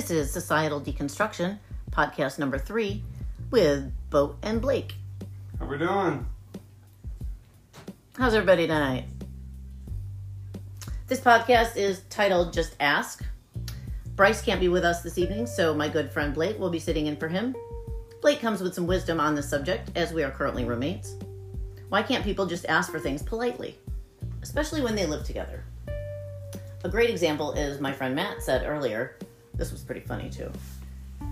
This is Societal Deconstruction, podcast number three, with Boat and Blake. How we doing? How's everybody tonight? This podcast is titled Just Ask. Bryce can't be with us this evening, so my good friend Blake will be sitting in for him. Blake comes with some wisdom on this subject, as we are currently roommates. Why can't people just ask for things politely, especially when they live together? A great example is my friend Matt said earlier. This was pretty funny too.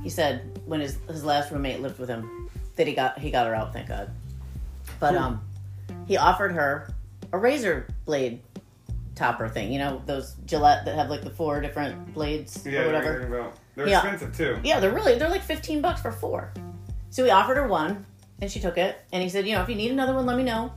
He said when his his last roommate lived with him that he got he got her out, thank God. But um, he offered her a razor blade topper thing. You know those Gillette that have like the four different blades Yeah, or whatever. they're expensive too. Yeah, they're really they're like fifteen bucks for four. So he offered her one, and she took it. And he said, you know, if you need another one, let me know.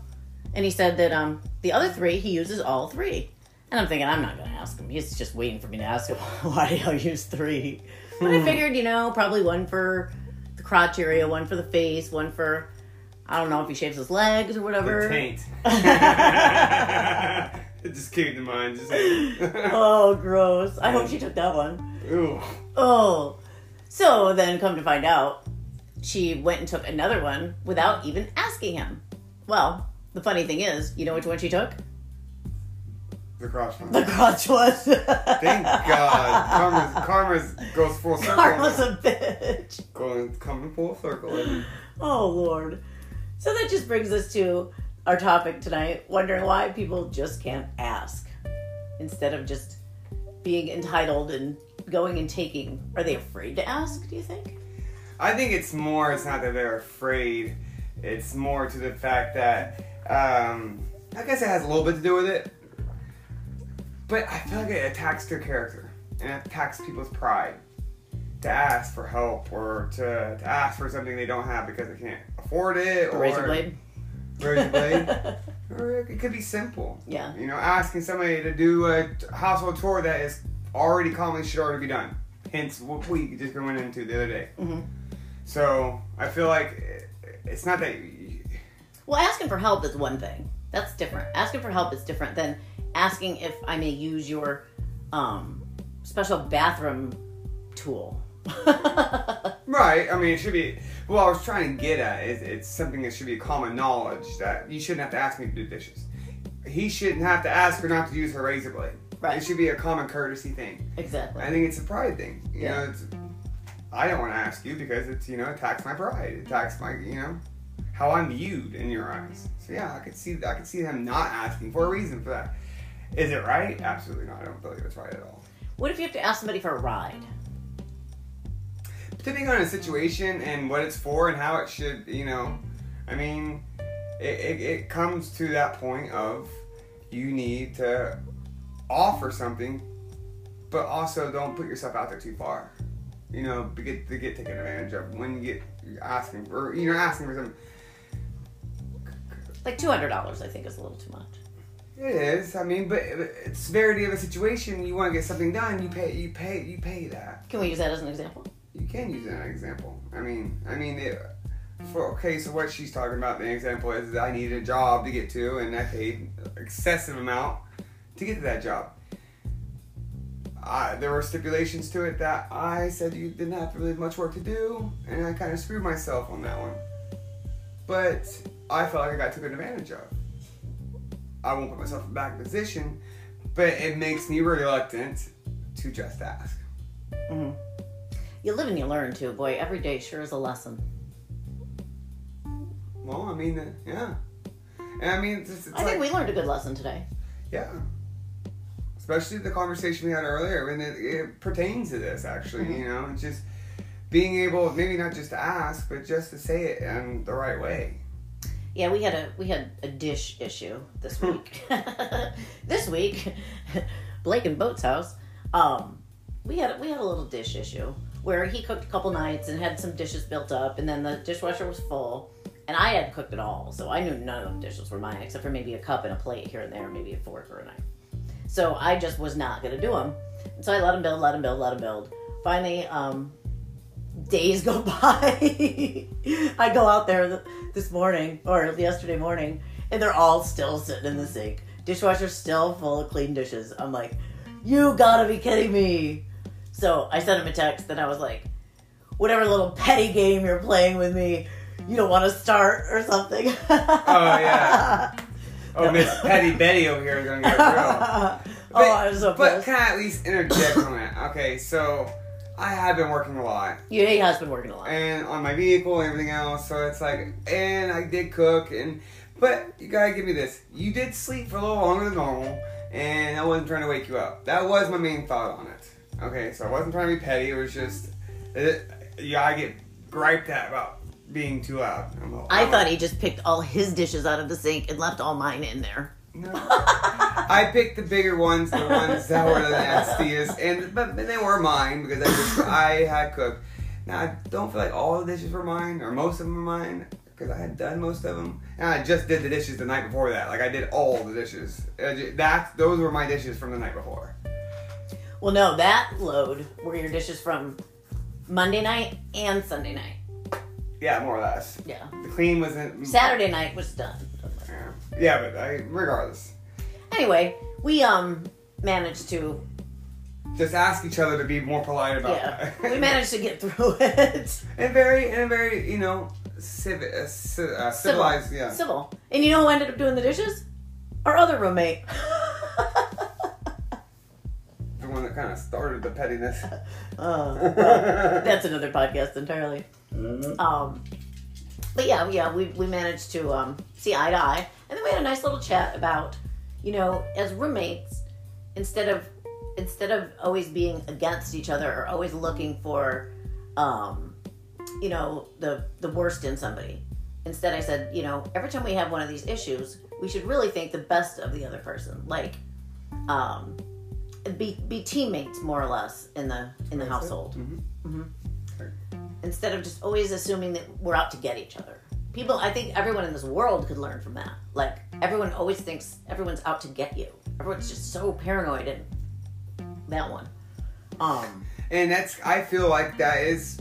And he said that um the other three he uses all three. And I'm thinking I'm not gonna ask him. He's just waiting for me to ask him why do you use three. But I hmm. figured, you know, probably one for the crotch area, one for the face, one for I don't know if he shaves his legs or whatever. The taint. it just came to mind. Just oh, gross. I hope she took that one. Ooh. Oh. So then come to find out, she went and took another one without even asking him. Well, the funny thing is, you know which one she took? The cross one. The crotch one. Thank God. Karma's, karma's goes full circle. Karma's a bitch. Going, coming full circle. Oh, Lord. So that just brings us to our topic tonight wondering why people just can't ask instead of just being entitled and going and taking. Are they afraid to ask, do you think? I think it's more, it's not that they're afraid. It's more to the fact that, um, I guess it has a little bit to do with it. But I feel like it attacks their character and it attacks people's pride to ask for help or to, to ask for something they don't have because they can't afford it A or razor blade? razor blade. or it could be simple. Yeah. You know, asking somebody to do a household chore that is already commonly should already be done. Hence what we just went into the other day. Mm-hmm. So I feel like it's not that. You, Well, asking for help is one thing. That's different. Asking for help is different than asking if I may use your um, special bathroom tool. right. I mean, it should be. Well, I was trying to get at is it's something that should be common knowledge that you shouldn't have to ask me to do dishes. He shouldn't have to ask her not to use her razor blade. Right. It should be a common courtesy thing. exactly. I think it's a pride thing. You Yeah. know, it's, I don't want to ask you because it's you know attacks my pride. It attacks my you know how I'm viewed in your eyes. So yeah, I could see I could see them not asking for a reason for that. Is it right? Absolutely not. I don't believe it's right at all. What if you have to ask somebody for a ride? Depending on the situation and what it's for and how it should, you know, I mean, it, it, it comes to that point of you need to offer something, but also don't put yourself out there too far. You know, to get to get taken advantage of when you get you're asking for you're asking for something. Like two hundred dollars, I think is a little too much. It is. I mean, but it's severity of a situation. You want to get something done. You pay. You pay. You pay that. Can we use that as an example? You can use that as an example. I mean, I mean, it, for okay. So what she's talking about, the example is I needed a job to get to, and I paid excessive amount to get to that job. I, there were stipulations to it that I said you didn't have really much work to do, and I kind of screwed myself on that one. But I felt like I got taken advantage of. I won't put myself in a bad position, but it makes me reluctant to just ask. hmm You live and you learn too, boy. Every day sure is a lesson. Well, I mean, yeah. And I mean, it's, it's I like, think we learned a good lesson today. yeah. Especially the conversation we had earlier, and it, it pertains to this, actually, Mhm. you know, it's just being able, maybe not just to ask, but just to say it in the right way. Yeah, we had a we had a dish issue this week. this week, Blake and Boat's house, um, we had we had a little dish issue where he cooked a couple nights and had some dishes built up, and then the dishwasher was full, and I hadn't cooked it all, so I knew none of the dishes were mine except for maybe a cup and a plate here and there, maybe a fork or a knife. So I just was not gonna do them, and so I let him build, let him build, let him build. Finally, um, days go by. I go out there this morning or yesterday morning, and they're all still sitting in the sink. Dishwasher's still full of clean dishes. I'm like, you gotta be kidding me. So I sent him a text and I was like, whatever little petty game you're playing with me, you don't want to start or something. Oh, yeah. Oh, Miss Petty Betty over here is gonna get real. oh, I was so But pissed. can I at least interject on that? Okay, so I have been working a lot. Yeah, he has been working a lot. and on my vehicle and everything else. So it's like, and I did cook, and but you gotta give me this. You did sleep for a little longer than normal, and I wasn't trying to wake you up. That was my main thought on it. Okay, so I wasn't trying to be petty. It was just, it, yeah, I get griped at about being too loud. I'm a- I thought he just picked all his dishes out of the sink and left all mine in there. No. I picked the bigger ones, the ones that were the nastiest, and but, they were mine because I just I had cooked. Now I don't feel like all the dishes were mine or most of them were mine because I had done most of them, and I just did the dishes the night before that. Like I did all the dishes. That those were my dishes from the night before. Well, no, that load were your dishes from Monday night and Sunday night. Yeah, more or less. Yeah. The clean wasn't Saturday night was done. Yeah, but I, regardless, Anyway, we um managed to just ask each other to be more polite about yeah that. we managed to get through it. and very and very you know civi- uh, ci- uh, civilized. Yeah. Civil. And you know who ended up doing the dishes? Our other roommate. the one that kind of started the pettiness. Uh, well, that's another podcast entirely. Um, but yeah, yeah, we, we managed to um, see eye to eye, and then we had a nice little chat about, you know, as roommates, instead of instead of always being against each other or always looking for, um, you know, the the worst in somebody. Instead, I said, you know, every time we have one of these issues, we should really think the best of the other person. Like, um, be be teammates more or less in the in the household Mhm. Instead of just always assuming that we're out to get each other. People, I think everyone in this world could learn from that. Like everyone always thinks everyone's out to get you. Everyone's just so paranoid and that one. Um, And that's I feel like that is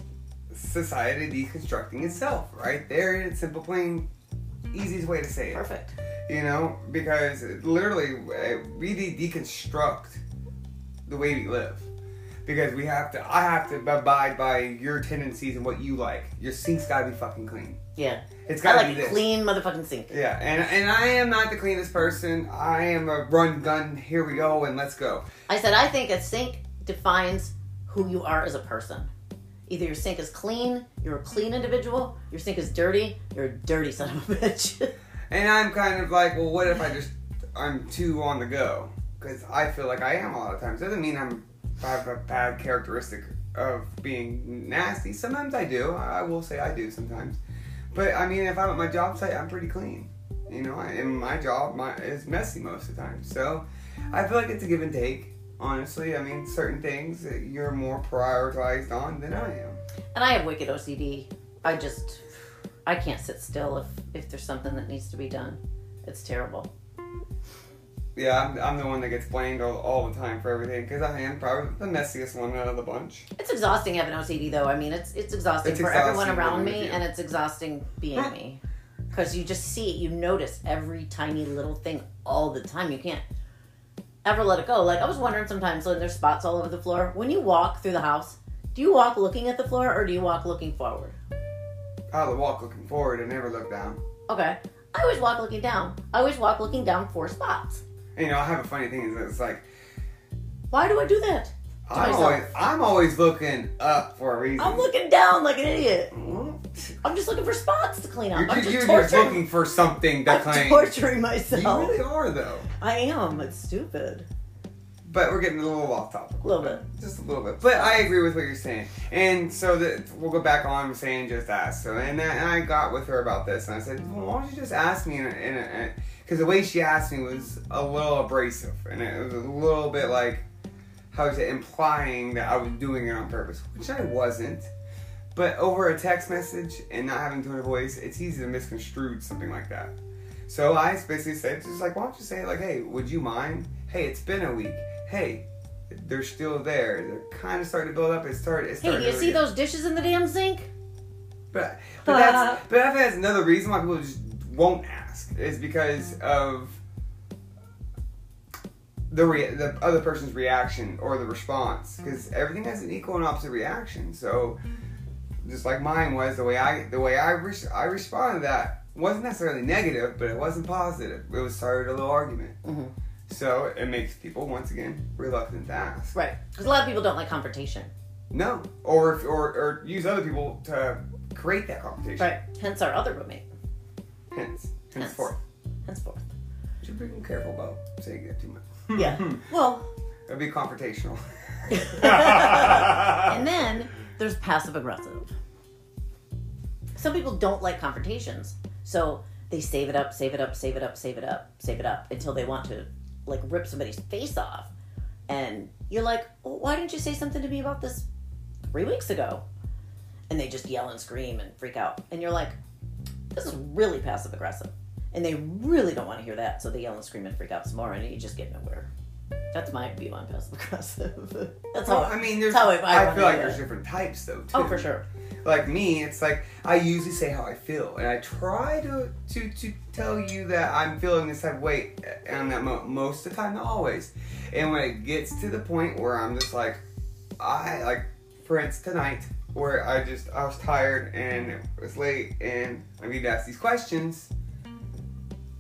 society deconstructing itself right there in simple, plain, easiest way to say it. perfect. You know, because literally uh, we deconstruct the way we live. Because we have to, I have to abide by your tendencies and what you like. Your sink's gotta be fucking clean. Yeah, it's gotta like be a this. clean motherfucking sink. Yeah, and and I am not the cleanest person. I am a run gun. Here we go, and let's go. I said I think a sink defines who you are as a person. Either your sink is clean, you're a clean individual. Your sink is dirty, you're a dirty son of a bitch. And I'm kind of like, well, what if I just I'm too on the go? Because I feel like I am a lot of times. Doesn't mean I'm I have a bad characteristic of being nasty. Sometimes I do. I will say I do sometimes. But I mean, if I'm at my job site, I'm pretty clean. You know, and my job my, is messy most of the time. So I feel like it's a give and take. Honestly, I mean, certain things that you're more prioritized on than I am. and I have wicked OCD. I just I can't sit still if if there's something that needs to be done. It's terrible. Yeah, I'm, I'm the one that gets blamed all, all the time for everything because I am probably the messiest one out of the bunch. It's exhausting having OCD though. I mean, it's it's exhausting It's for everyone exhausting around living me, you. and it's exhausting being me. Because you just see it, you notice every tiny little thing all the time. You can't ever let it go. Like I was wondering sometimes when there's spots all over the floor. When you walk through the house, do you walk looking at the floor or do you walk looking forward? I would walk looking forward and never look down. Okay, I always walk looking down. I always walk looking down for spots. And, you know, I have a funny thing is that it's like Why do I do that? I'm myself. always I'm always looking up for a reason. I'm looking down like an idiot. Mhm. I'm just looking for spots to clean up. You're, I'm just you're just looking for something to I'm torturing myself. You really are though. I am. It's stupid. But we're getting a little off topic. A little bit. Just a little bit. But I agree with what you're saying. And so that we'll go back on saying just ask. So and, I- and I got with her about this and I said, well, why don't you just ask me in a, in a, because the way she asked me was a little abrasive and it was a little bit like how is it implying that I was doing it on purpose, which I wasn't. But over a text message and not having tone of voice, it's easy to misconstrue something like that. So I basically said, just like, why don't you say like, hey, would you mind? Hey, it's been a week. Hey, they're still there. They're kind of starting to build up. It started. It Hey, started do you see get- those dishes in the damn sink? But but that's but I think that's another reason why people just won't ask is because of the re- the other person's reaction or the response because everything has an equal and opposite reaction. So just like mine was the way I the way I re- I responded to that wasn't necessarily negative, but it wasn't positive. It was started a little argument. hmm So it makes people once again reluctant to ask. Right. Because a lot of people don't like confrontation. No, or if, or or use other people to create that confrontation. Right. Hence our other roommate. Hence, Hence. henceforth. Henceforth. You should be careful about saying that too much. Yeah. Well, It'll be confrontational. and then there's passive aggressive. Some people don't like confrontations, so they save it up, save it up, save it up, save it up, save it up until they want to like rip somebody's face off. And you're like, well, why didn't you say something to me about this three weeks ago? And they just yell and scream and freak out. And you're like, this is really passive aggressive. And they really don't want to hear that, so they yell and scream and freak out some more, and you just get nowhere. That's my view on passive aggressive. That's well, how I mean, there's. how I, I, feel like do there's it. different types though. Oh, too. Oh, for sure. Like me, it's like I usually say how I feel, and I try to to to tell you that I'm feeling this type of way uh, on that mo- most of the time, not always. And when it gets to the point where I'm just like, I like, for instance, tonight where I just I was tired and it was late, and I need to ask these questions,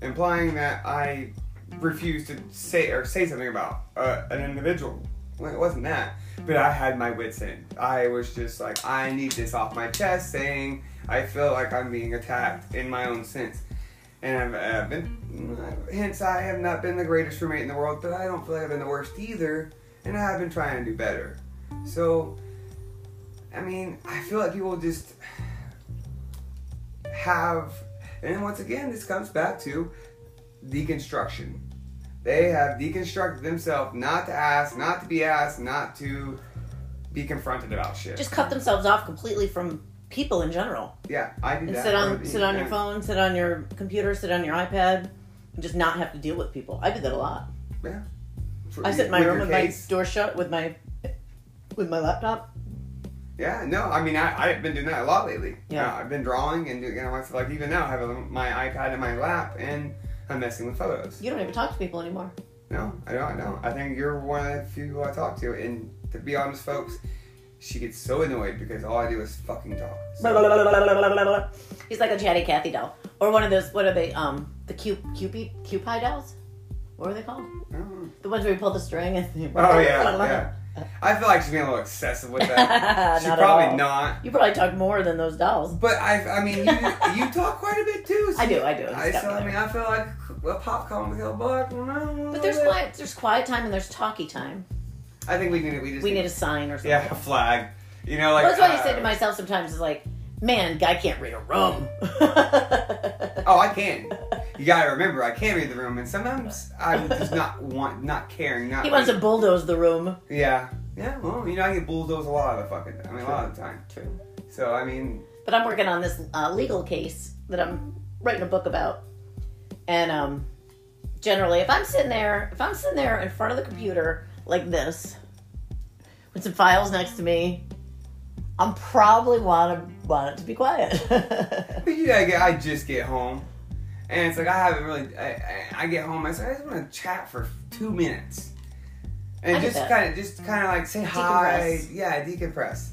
implying that I refused to say or say something about uh, an individual. Well, it wasn't that, but I had my wits in. I was just like, I need this off my chest, saying I feel like I'm being attacked in my own sense. And I've uh, been, hence, I have not been the greatest roommate in the world, but I don't feel like I've been the worst either. And I have been trying to do better. So, I mean, I feel like people just have, and once again, this comes back to deconstruction. They have deconstructed themselves not to ask, not to be asked, not to be confronted about shit. Just cut themselves off completely from people in general. yeah, I do And that. sit on sit on your phone, sit on your computer, sit on your iPad, and just not have to deal with people. I do that a lot. Yeah. For- I sit in my room with case. my door shut with my with my laptop. Yeah, no, I mean, I, I've been doing that a lot lately. Yeah. Uh, I've been drawing and, you know, like even now I have a, my iPad in my lap and I'm messing with photos. You don't even talk to people anymore. No, I don't, I don't. I think you're one of the few who I talk to. And to be honest, folks, she gets so annoyed because all I do is fucking talk. So- He's like a chatty Cathy doll, or one of those. What are they? Um, the Cup Cupid Cupid dolls. What are they called? I don't know. The ones where you pull the string and. Oh, yeah, yeah. I feel like she's being a little excessive with that. She's Not probably not. You probably talk more than those dolls. But I, I mean, you, you talk quite a bit too. so I do, I do. I, so, I mean, I feel like a popcorn with a black. But there's quiet. There's quiet time and there's talky time. I think we need. We just We need a sign or something. yeah a flag. You know, like That's what I uh, say to myself sometimes. Is like, man, guy can't read a room. Oh, I can. You gotta remember, I can't read the room, and sometimes I'm just not want, not caring, not. he wants to bulldoze the room. Yeah, yeah. Well, you know, I get bulldozed a lot of the fucking. I mean, a lot of the time. True. So I mean, But I'm working on this uh, legal case that I'm writing a book about, and um, generally, if I'm sitting there, if I'm sitting there in front of the computer like this, with some files next to me, I'm probably want to want it to be quiet. but you gotta get. I just get home, and it's like I haven't really. I, I, get home. I say I just want to chat for two minutes, and I just kind of, just kind of like say hi. Yeah, decompress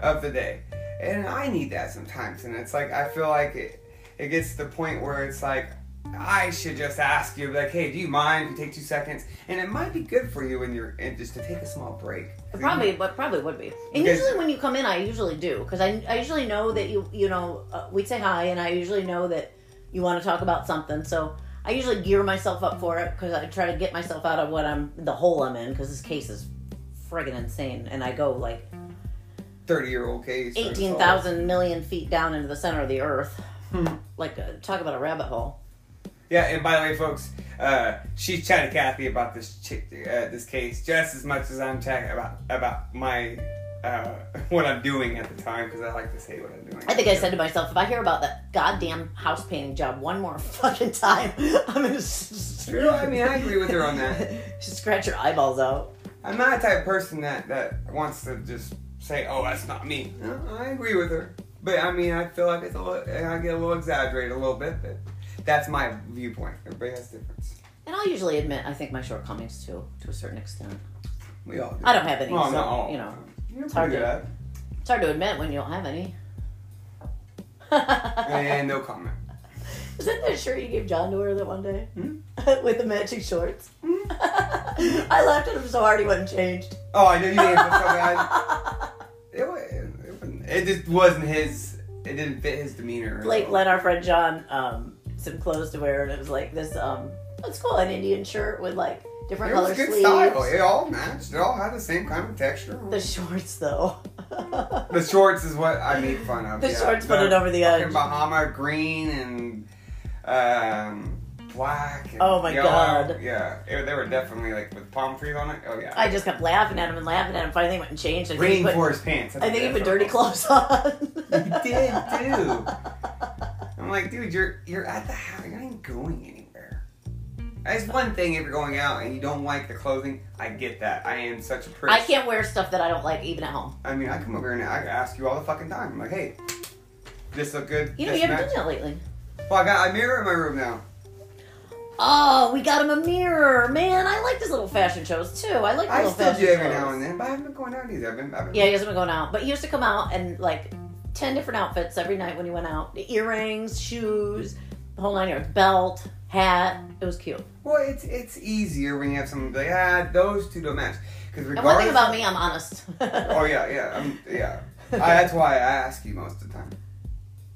of the day, and I need that sometimes. And it's like I feel like it. It gets to the point where it's like I should just ask you, like, hey, do you mind if you take two seconds? And it might be good for you when you're and just to take a small break. It probably, but probably would be. And usually when you come in, I usually do because I, I usually know that you you know uh, we'd say hi, and I usually know that you want to talk about something. So I usually gear myself up for it because I try to get myself out of what I'm the hole I'm in because this case is friggin' insane, and I go like thirty year old case. eighteen thousand million feet down into the center of the earth. Hmm. like uh, talk about a rabbit hole. Yeah, and by the way, folks, uh, she's chatted Kathy about this chick, uh, this case just as much as I'm chatting about about my uh, what I'm doing at the time because I like to say what I'm doing. I think I said to myself, if I hear about that goddamn house painting job one more fucking time, I'm gonna. s- True, I mean, I agree with her on that. Just scratch your eyeballs out. I'm not the type of person that that wants to just say, "Oh, that's not me." No, I agree with her, but I mean, I feel like it's a little, I get a little exaggerated a little bit, but that's my viewpoint. Everybody has difference. And I'll usually admit, I think my shortcomings too, to a certain extent. We all do. I don't have any, Well, so, not all. you know. You're hard good to- at. It's hard to admit when you don't have any. And no comment. Is that that shirt you gave John to wear that one day? Hmm? With the matching shorts? I laughed at him so hard he wasn't changed. Oh, I know you didn't feel so bad. It, it, wasn't- it just wasn't his. It didn't fit his demeanor. Blake lent our friend John um, some clothes to wear, and it was like this. Um, let's call an Indian shirt with like different It color was good sleeves. style. It all matched. It all had the same kind of texture. The shorts, though. The shorts is what I made fun of. The yeah. shorts put it over the edge. Bahama green and um, black. And Oh my yellow. God. Yeah, it, they were definitely like with palm trees on it. Oh yeah. I just kept laughing at him and laughing at him. Finally, went and changed. I think put, Forest pants. I think he that's put dirty clothes on. He did too. I'm like, dude, you're you're at the house. You're not even going anywhere. That's one thing if you're going out and you don't like the clothing. I get that. I am such a prick. I can't wear stuff that I don't like, even at home. I mean, I come over here and I ask you all the fucking time. I'm like, hey, this look good. You know, you haven't match? done that lately. Well, I got a mirror in my room now. Oh, we got him a mirror, man. I like his little fashion shows too. I like the I little still fashion do every shows. now and then, but I haven't been going out either. I've been, I've been Yeah, he hasn't been going out, but he used to come out and like ten different outfits every night when he went out: the earrings, shoes, the whole nine yards, belt, hat. It was cute. Well, it's it's easier when you have someone like, ah, those two don't match. Because And one thing regardless. about me, I'm honest. oh yeah, yeah, um, yeah. I, that's why I ask you most of the time.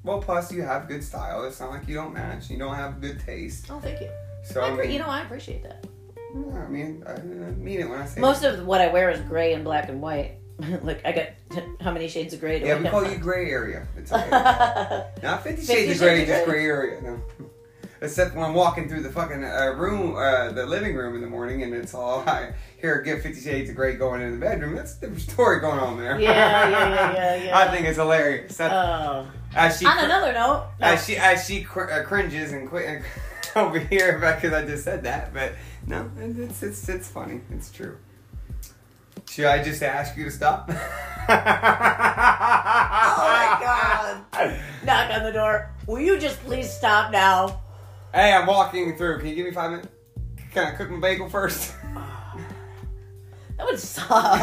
Well, plus you have good style. It's not like you don't match. You don't have good taste. Oh, thank you. So I I mean, you know, I appreciate that. yeah, I mean, I, I mean it when I say Most of what I wear is gray and black and white. like I got how many shades of gray do Yeah, we call you gray area. It's okay. Not Fifty 50 Shades of Gray, Shades just gray area. No. Except when I'm walking through the fucking uh, room, uh, the living room in the morning, and it's all I hear get Fifty Shades of Grey going in the bedroom. That's a different story going on there. Yeah, yeah, yeah, yeah, yeah. I think it's hilarious. That's- Oh. as she On cr- another note, no. as she as she cr- uh, cringes and quit over here because I just said that, but no, it's it's it's funny. It's true. Should I just ask you to stop? oh my god! Knock on the door. Will you just please stop now? Hey, I'm walking through. Can you give me five minutes? Can I cook my bagel first? That would suck.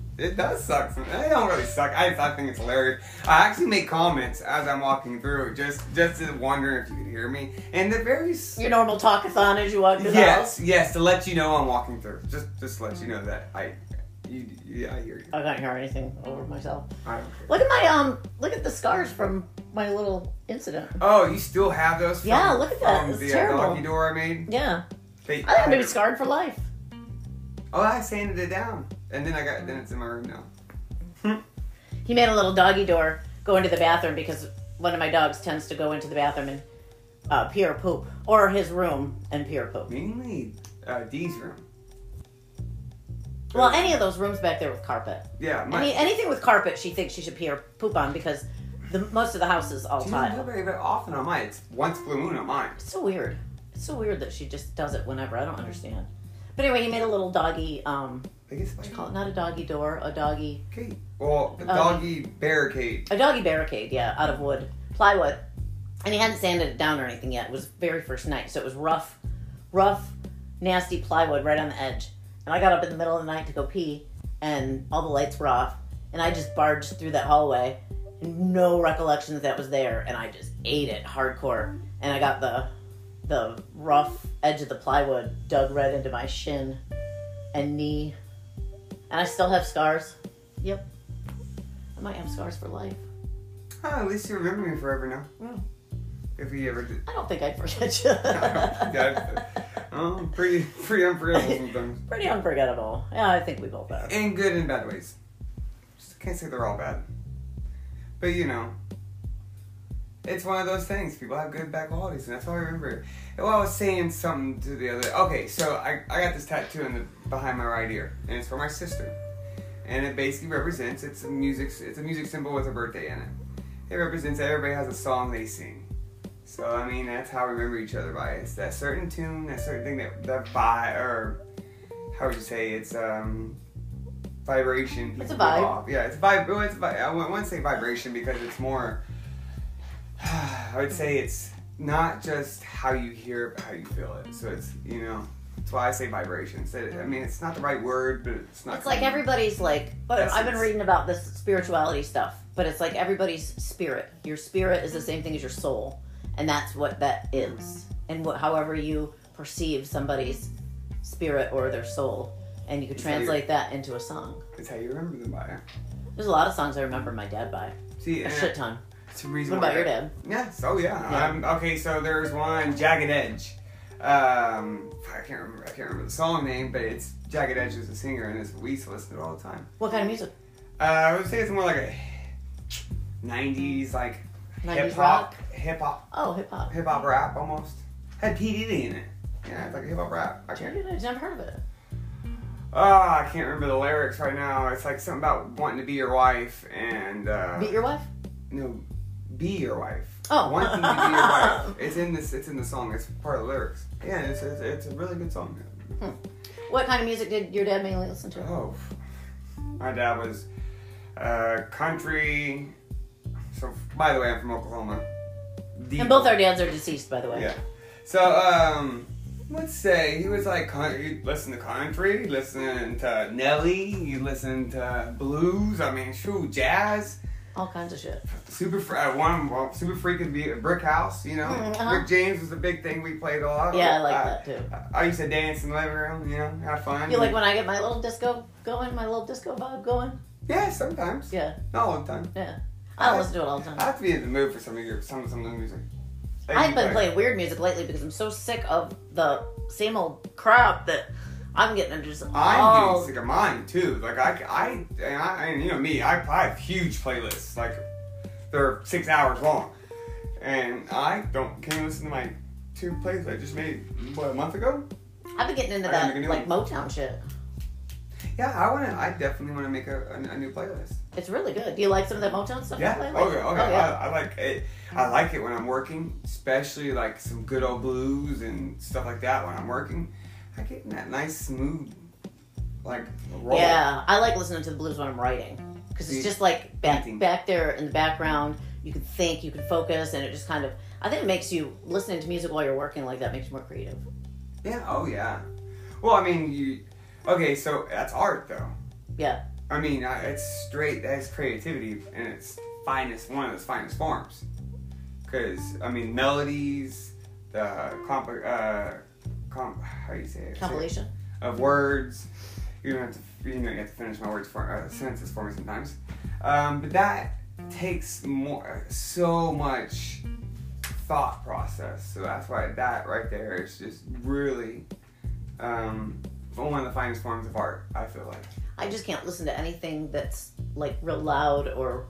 it does suck. It don't really suck. I, I think it's hilarious. I actually make comments as I'm walking through, just just to wonder if you could hear me. And they're very Your normal talkathon as you walk through yes, house. yes, to let you know I'm walking through. Just just to let you know that I, you, yeah, I hear you. I can't hear anything over myself. I don't care. Look at my um. Look at the scars from my little incident. Oh, you still have those? From, Yeah, look at that. From It's the uh, terrible. doggy door I made. Yeah, They, I think I'm gonna be scarred for life. Oh, I sanded it down, and then I got then it's in my room now. He made a little doggy door go into the bathroom because one of my dogs tends to go into the bathroom and uh, pee or poop, or his room and pee or poop. Mainly uh, Dee's room. Well, any of those rooms back there with carpet. Yeah, my, Any anything with carpet, she thinks she should pee or poop on because the most of the house is all do tile. very, very often on mine. It's once blue moon on mine. It's so weird. It's so weird that she just does it whenever. I don't understand. But anyway, he made a little doggy. Um, I guess what do you call it? Not a doggy door, a doggy, Okay. Well, the Um, doggy barricade. a doggy barricade. Yeah, out of wood, plywood, and he hadn't sanded it down or anything yet. It was very first night, so it was rough, rough, nasty plywood right on the edge. And I got up in the middle of the night to go pee, and all the lights were off, and I just barged through that hallway, no recollection that that was there, and I just ate it hardcore, and I got the the rough edge of the plywood dug right into my shin and knee, and I still have scars. Yep, I might have scars for life. Oh, at least you remember me forever now. Mm. If we ever did. I don't think I'd forget you. yeah, oh, pretty, pretty unforgettable sometimes. Pretty unforgettable. Yeah, I think we both are. In good and bad ways. Just can't say they're all bad. But you know, it's one of those things. People have good bad qualities, and that's all I remember. Well, I was saying something to the other. Okay, so I, I got this tattoo in the behind my right ear, and it's for my sister, and it basically represents it's a music it's a music symbol with a birthday in it. It represents everybody has a song they sing. So I mean that's how we remember each other by. It's that certain tune, that certain thing that that vibe or how would you say it's um vibration. It's a vibe. off. Yeah, it's vib. Well, it's vi- I wouldn't say vibration because it's more. I would say it's not just how you hear it, but how you feel it. So it's you know that's why I say vibrations. I mean, it's not the right word, but it's not. It's like everybody's like, but I've been reading about this spirituality stuff, but it's like everybody's spirit. Your spirit is the same thing as your soul, and that's what that is. And what, however you perceive somebody's spirit or their soul, and you could It's translate that into a song. It's how you remember them by. There's a lot of songs I remember my dad by. See, A shit ton. it's a reason. What about your dad? Yes. Oh yeah. Yeah. Um, okay, so there's one Jagged Edge. Um, I can't remember. I can't remember the song name, but it's Jagged Edge is a singer, and it's we used to listen to all the time. What kind of music? Uh, I would say it's more like a '90s like 90s hip hop, hip hop, Oh, hip hop. hip hop rap almost. Had P Diddy in it. Yeah, it's like a hip hop rap. I can't. I've never heard of it. Oh, I can't remember the lyrics right now. It's like something about wanting to be your wife and uh, Beat your wife? no, be your wife. Oh. wanting to be your wife. It's in this. It's in the song. It's part of the lyrics. Yeah, it's it's, it's a really good song. What kind of music did your dad mainly listen to? Oh, my dad was uh, country. So, by the way, I'm from Oklahoma. Deep And both our dads are deceased, by the way. Yeah. So, um, let's say he was like, you listen to country, listen to Nelly, you listen to blues. I mean, shoot, jazz. All kinds of shit. Super, uh, one, well, super freaking be a brick house. You know, Mm, uh-huh. Rick James was a big thing we played a lot. Yeah, I like Uh, that too. I used to dance in the living room. You know, have fun. You like when I get my little disco going, my little disco vibe going? Yeah, sometimes. Yeah, Not all the time. yeah. I don't listen to it all the time. I have to be in the mood for some of your some some of the music. Like I've been play. playing weird music lately because I'm so sick of the same old crap that I'm getting into just I'm all. getting sick of mine too. Like I, I, and, I, and you know me, I, I have huge playlists. Like they're six hours long, and I don't can't listen to my two playlists I just made what a month ago. I've been getting into I that make a new like. Motown shit. Yeah, I want to. I definitely want to make a, a, a new playlist. It's really good. Do you like some of that Motown stuff? Yeah. lately? yeah. Oh yeah. I, I like it. I mm-hmm. like it when I'm working, especially like some good old blues and stuff like that. When I'm working, I get in that nice smooth, like roll. Yeah, I like listening to the blues when I'm writing because it's just like back back there in the background. You can think, you can focus, and it just kind of. I think it makes you listening to music while you're working like that makes you more creative. Yeah. Oh yeah. Well, I mean, you. Okay, so that's art though. Yeah. I mean, uh, it's straight. That's creativity and its finest, one of its finest forms. Because I mean, melodies, the comp, uh, comp, how do you say it? Compilation. of words. You don't have to, you know, you have to finish my words for uh, sentences for me sometimes. Um, but that takes more, so much thought process. So that's why that right there is just really um, one of the finest forms of art. I feel like. I just can't listen to anything that's like real loud or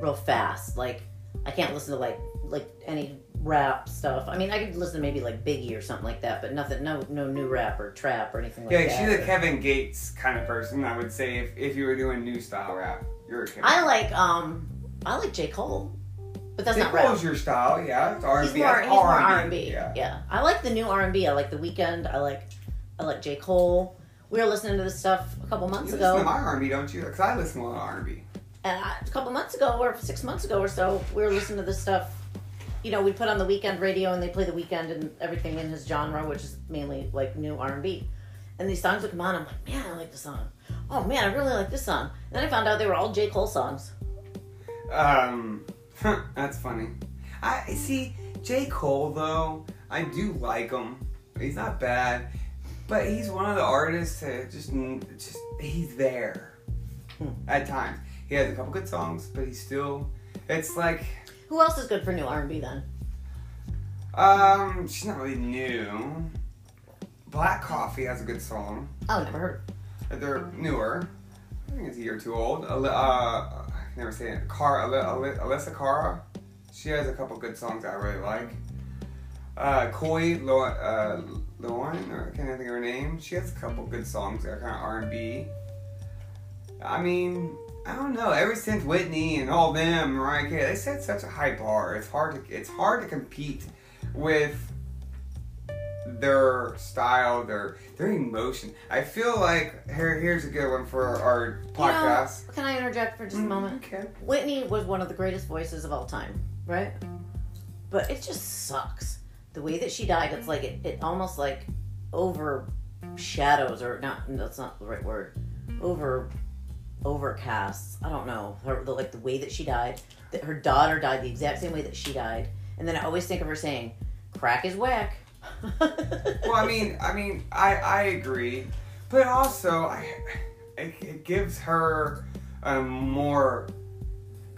real fast. Like I can't listen to like like any rap stuff. I mean, I could listen to maybe like Biggie or something like that, but nothing, no, no new rap or trap or anything like Yeah, that. Yeah, she's a Kevin Gates kind of person. I would say if, if you were doing new style rap, you're a Kevin. I like um, I like J Cole, but that's J. not rap. Cole's your style, yeah. It's R and He's B. more, he's more R and B. Yeah. Yeah, I like the new R and B. I like The Weeknd. I like, like J Cole. We were listening to this stuff a couple months You ago. listen to my R and B, don't you? Because I listen to a lot of R and I, a couple months ago, or six months ago or so, we were listening to this stuff. You know, we put on the Weeknd radio, and they play the Weeknd and everything in his genre, which is mainly like new R and B. And these songs would come on. I'm like, man, I like this song. Oh man, I really like this song. And then I found out they were all J Cole songs. Um, that's funny. I see J. Cole though. I do like him. He's not bad, but he's one of the artists that just just he's there Hmm. at times. He has a couple good songs, but he's still. It's like Who else is good for new R and B then? um, she's not really new. Black Coffee has a good song. Oh, never heard. Uh, They're newer. I think it's a year or two old. Uh, I can never say it. Cara, Ale- Alessia Cara. She has a couple good songs I really like. Uh, Koi Lo- uh, Lauren, or I can't think of her name. She has a couple good songs that are kind of R and B. I mean, I don't know. Ever since Whitney and all them, Mariah Carey, they set such a high bar. It's hard to it's hard to compete with their style, their their emotion. I feel like here here's a good one for our podcast. You know, can I interject for just a mm, moment? Okay. Whitney was one of the greatest voices of all time, right? but it just sucks the way that she died. It's like it, it almost like overshadows or not. That's not the right word. Over overcasts. I don't know. Her, the, like the way that she died. That her daughter died the exact same way that she died. And then I always think of her saying, "Crack is whack." well, I mean, I mean, I I agree, but also I it, it gives her a more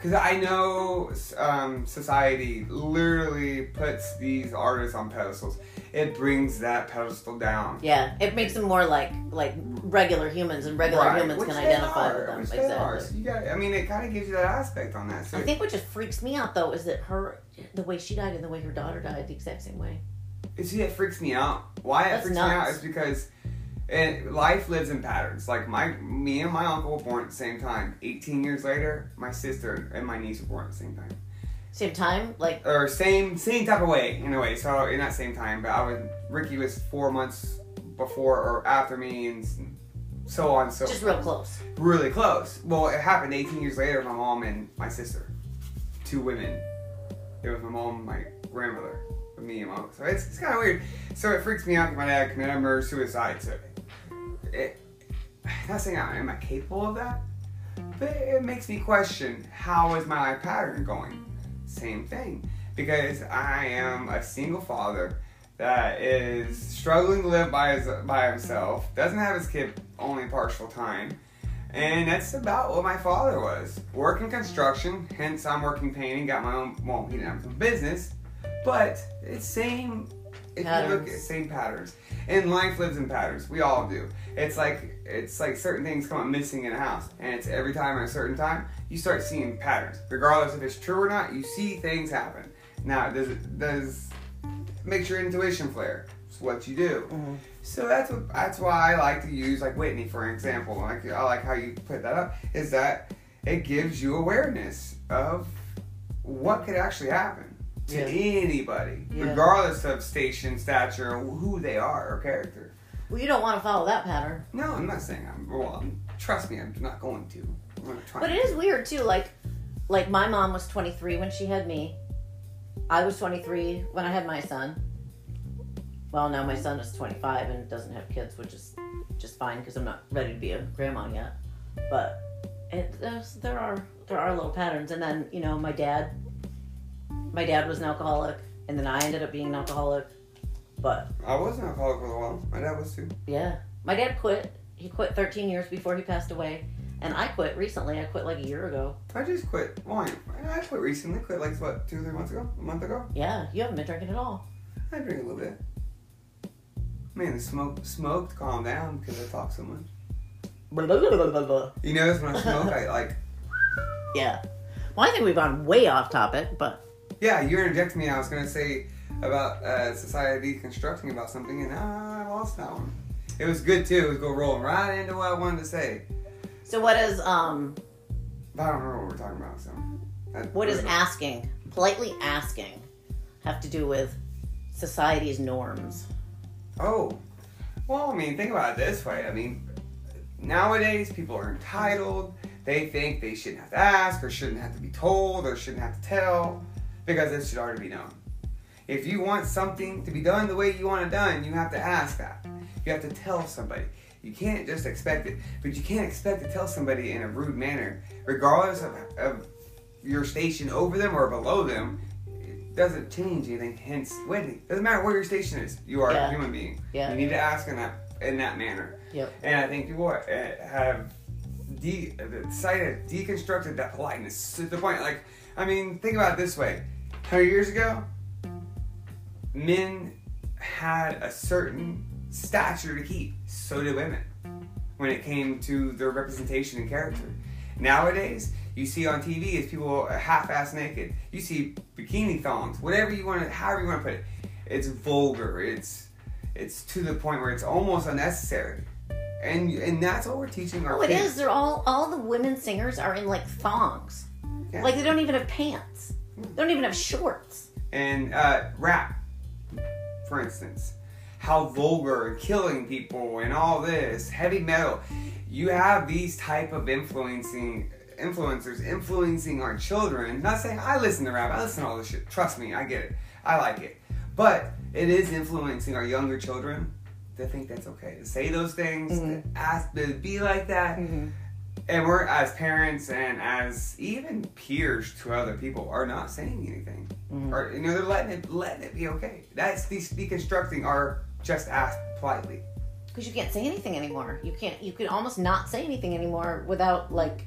because I know um, society literally puts these artists on pedestals. It brings that pedestal down. Yeah, it makes them more like like regular humans, and regular Right, humans can identify are, with them. Exactly. are. So you got, I mean, it kind of gives you that aspect on that. So I think what just freaks me out though is that her, the way she died and the way her daughter died, the exact same way. You see, it freaks me out. Why it That's freaks me out is because it, life lives in patterns. Like my, me and my uncle were born at the same time. Eighteen years later, my sister and my niece were born at the same time, Same time, like or same same type of way in a way. So in that same time, but I was Ricky was four months before or after me, and so on. So just real close. really close. Well, it happened 18 years later. My mom and my sister, two women. It was my mom, and my grandmother, me and my mom. So it's, it's kind of weird. So it freaks me out that my dad committed a murder suicide. So it, not saying I am I capable of that, but it makes me question how is my life pattern going. Same thing, because I am a single father that is struggling to live by his, by himself, doesn't have his kid only partial time, and that's about what my father was. Working construction, hence I'm working painting, got my own. Well, he didn't have own business, but it's same. If you look Patterns. at same patterns, and life lives in patterns. We all do. It's like it's like certain things come up missing in a house, and it's every time at a certain time you start seeing patterns, regardless if it's true or not. You see things happen. Now, does it does makes your intuition flare? It's what you do. Mhm. So that's what that's why I like to use like Whitney for example. Like I like how you put that up. Is that it gives you awareness of what could actually happen to Yeah. anybody, Yeah. regardless of station, stature, or who they are or character. Well, you don't want to follow that pattern. No, I'm not saying I'm. Well, trust me, I'm not going to. Try. But it is weird too. Like, like my mom was 23 when she had me. I was 23 when I had my son. Well, now my son is 25 and doesn't have kids, which is just fine because I'm not ready to be a grandma yet. But it, there are there are little patterns, and then you know my dad. My dad was an alcoholic, and then I ended up being an alcoholic. But I was an alcoholic for a while. My dad was too. yeah, my dad quit. He quit 13 years before he passed away, and I quit recently. I quit like a year ago. I just quit. Well, I quit recently. Quit like what, two, three months ago? A month ago? Yeah, you haven't been drinking at all. I drink a little bit. Man, the smoke smoked calm down because I talk so much. You notice when I smoke, I like. Yeah. Well, I think we've gone way off topic, but Yeah, you interjected me. I was gonna say about uh, society constructing about something, and I lost that one. It was good too. It was go rolling right into what I wanted to say, so what is um I don't remember what we're talking about. So, what is asking, politely asking, have to do with society's norms? Oh, well, I mean, think about it this way. I mean, nowadays people are entitled. They think they shouldn't have to ask, or shouldn't have to be told, or shouldn't have to tell, because it should already be known. If you want something to be done the way you want it done, you have to ask that. You have to tell somebody. You can't just expect it, but you can't expect to tell somebody in a rude manner, regardless of, of your station over them or below them. It doesn't change anything. Hence, wait, doesn't matter where your station is. You are Yeah. a human being. Yeah. You need to ask in that in that manner. Yep. And I think people uh, have de- decided deconstructed that politeness to the point. Like, I mean, think about it this way: hundred years ago, men had a certain stature to keep. So did women when it came to their representation and character. Nowadays, you see on TV is people half-ass naked. You see bikini thongs, whatever you want to, however you want to put it. It's vulgar. It's it's to the point where it's almost unnecessary, and and that's what we're teaching our Oh, it kids. is. They're all all the women singers are in like thongs. Yeah. Like they don't even have pants. They don't even have shorts. and uh, rap, for instance, how vulgar and killing people and all this heavy metal. You have these type of influencing influencers influencing our children. Not saying I listen to rap, I listen to all this shit. Trust me, I get it. I like it. But it is influencing our younger children to think that's okay to say those things, Mhm. to ask to be like that. Mhm. And we're as parents and as even peers to other people are not saying anything. Mhm. Or you know, they're letting it letting it be okay. That's de- deconstructing our just ask politely. because you can't say anything anymore. You can't. You can almost not say anything anymore without like,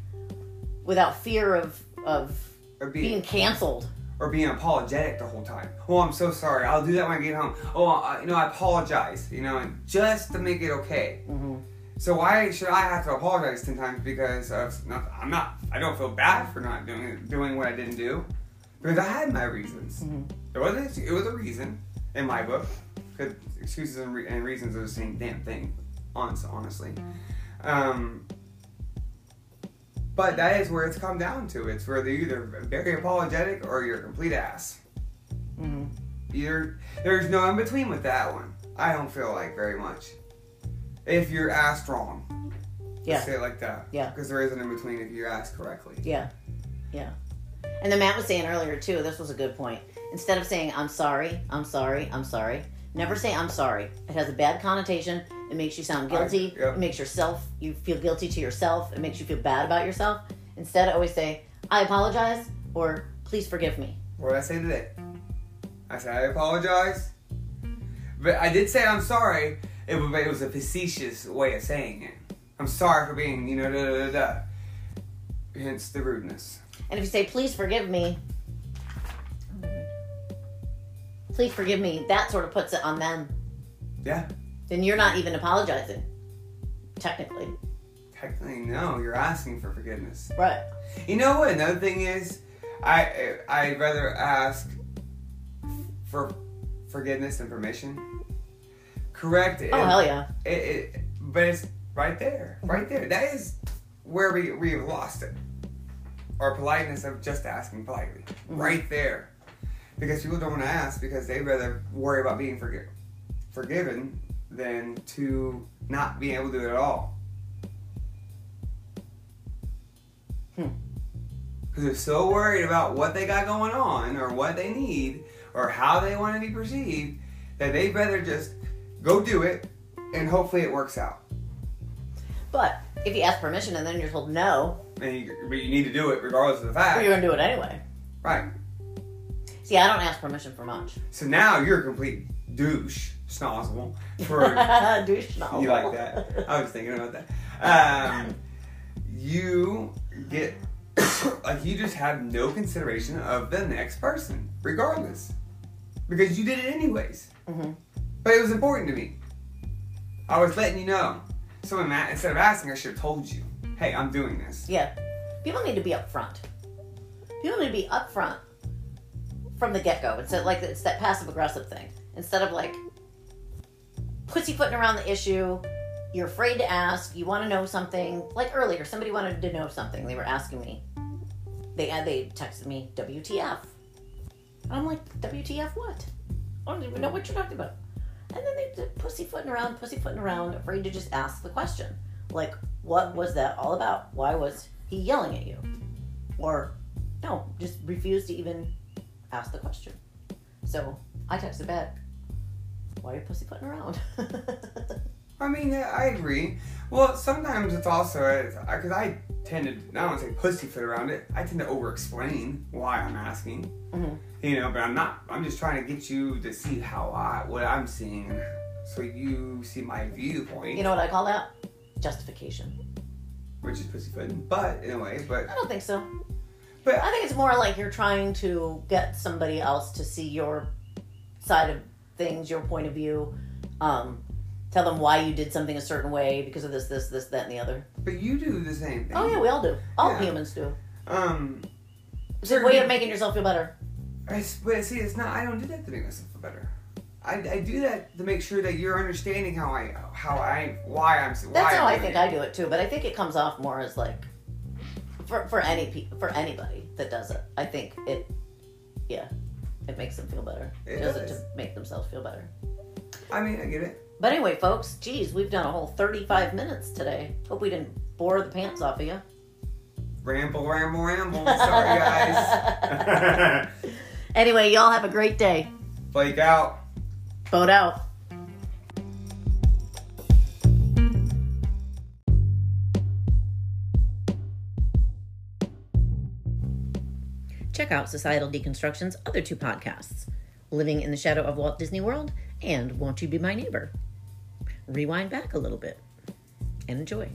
without fear of of Or being being canceled. or being apologetic the whole time. Oh, I'm so sorry. I'll do that when I get home. Oh, I, you know, I apologize. You know, and just to make it okay. hmm So why should I have to apologize ten times because of not, I'm not I don't feel bad for not doing doing what I didn't do because I had my reasons. Mhm. It was it was a reason in my book. Because excuses and, re- and reasons are the same damn thing, honest, honestly. Um, but that is where it's come down to. It's where they're either very apologetic or you're a complete ass. hmm Either there's no in between with that one. I don't feel like very much. If you're asked wrong, Yeah. Say it like that. Yeah. Because there isn't in between if you're asked correctly. Yeah, yeah. And then Matt was saying earlier too. This was a good point. Instead of saying "I'm sorry," "I'm sorry," "I'm sorry," never say "I'm sorry." It has a bad connotation. It makes you sound guilty. I- yep. It makes yourself you feel guilty to yourself. It makes you feel bad about yourself. Instead, I always say "I apologize" or "Please forgive me." What did I say today? I said I apologize. But I did say I'm sorry. It was, it was a facetious way of saying it. I'm sorry for being, you know, da da da da. Hence the rudeness. And if you say "Please forgive me," please forgive me, that sort of puts it on them. Yeah. Then you're not even apologizing, technically. Technically, no. You're asking for forgiveness. Right. You know what? Another thing is, I I'd rather ask for forgiveness and permission. Correct. Oh hell yeah. it, it, but it's right there, right there. That is where we we've lost it. Our politeness of just asking politely, right there, because people don't want to ask because they'd rather worry about being forgi- forgiven than to not being able to do it at all. Hmm. Because they're so worried about what they got going on or what they need or how they want to be perceived that they'd rather just go do it and hopefully it works out. But if you ask permission and then you're told no, And you, but you need to do it regardless of the well, fact. you're gonna do it anyway. Right. See, I don't ask permission for much. So now you're a complete douche, snozzle. For Douche no. you like that? I was thinking about that. Um, you get like you just have no consideration of the next person, regardless, because you did it anyways. Mhm. But it was important to me. I was letting you know. So instead of asking, I should have told you, "Hey, I'm doing this." Yeah. People need to be upfront. People need to be upfront from the get go. It's like it's that passive aggressive thing. Instead of like pussyfooting around the issue, you're afraid to ask. You want to know something. Like earlier, somebody wanted to know something. They were asking me. They uh, they texted me WTF, and I'm like WTF what? I don't even know what you're talking about. And then they did pussyfooting around, pussyfooting around, afraid to just ask the question. Like, what was that all about? Why was he yelling at you? Or, no, just refuse to even ask the question. So I texted back, why are you pussyfooting around? I mean, yeah, I agree. Well, sometimes it's also because I tend to I don't want to say pussyfoot around it. I tend to over-explain why I'm asking. Mhm. You know, but I'm not. I'm just trying to get you to see how I what I'm seeing, so you see my viewpoint, you know what I call that? Justification. which is pussyfooting. But in a way, but I don't think so. but I think it's more like you're trying to get somebody else to see your side of things, your point of view. Um, tell them why you did something a certain way because of this, this, this, that, and the other. but you do the same thing. Oh yeah, we all do. All Yeah. humans do. Um. It's a way of making yourself feel better. I, but see, it's not. I don't do that to make myself feel better. I, I do that to make sure that you're understanding how I how I why I'm why That's how I'm I think it. I do it too. But I think it comes off more as like for for any pe- for anybody that does it. I think it, yeah, it makes them feel better. It does it to make themselves feel better. I mean, I get it. But anyway, folks, geez, we've done a whole thirty-five minutes today. Hope we didn't bore the pants off of you. Ramble, ramble, ramble. Sorry, guys. Anyway, y'all have a great day. Blake out. Boat out. Check out Societal Deconstruction's other two podcasts Living in the Shadow of Walt Disney World and Won't You Be My Neighbor? Rewind back a little bit and enjoy.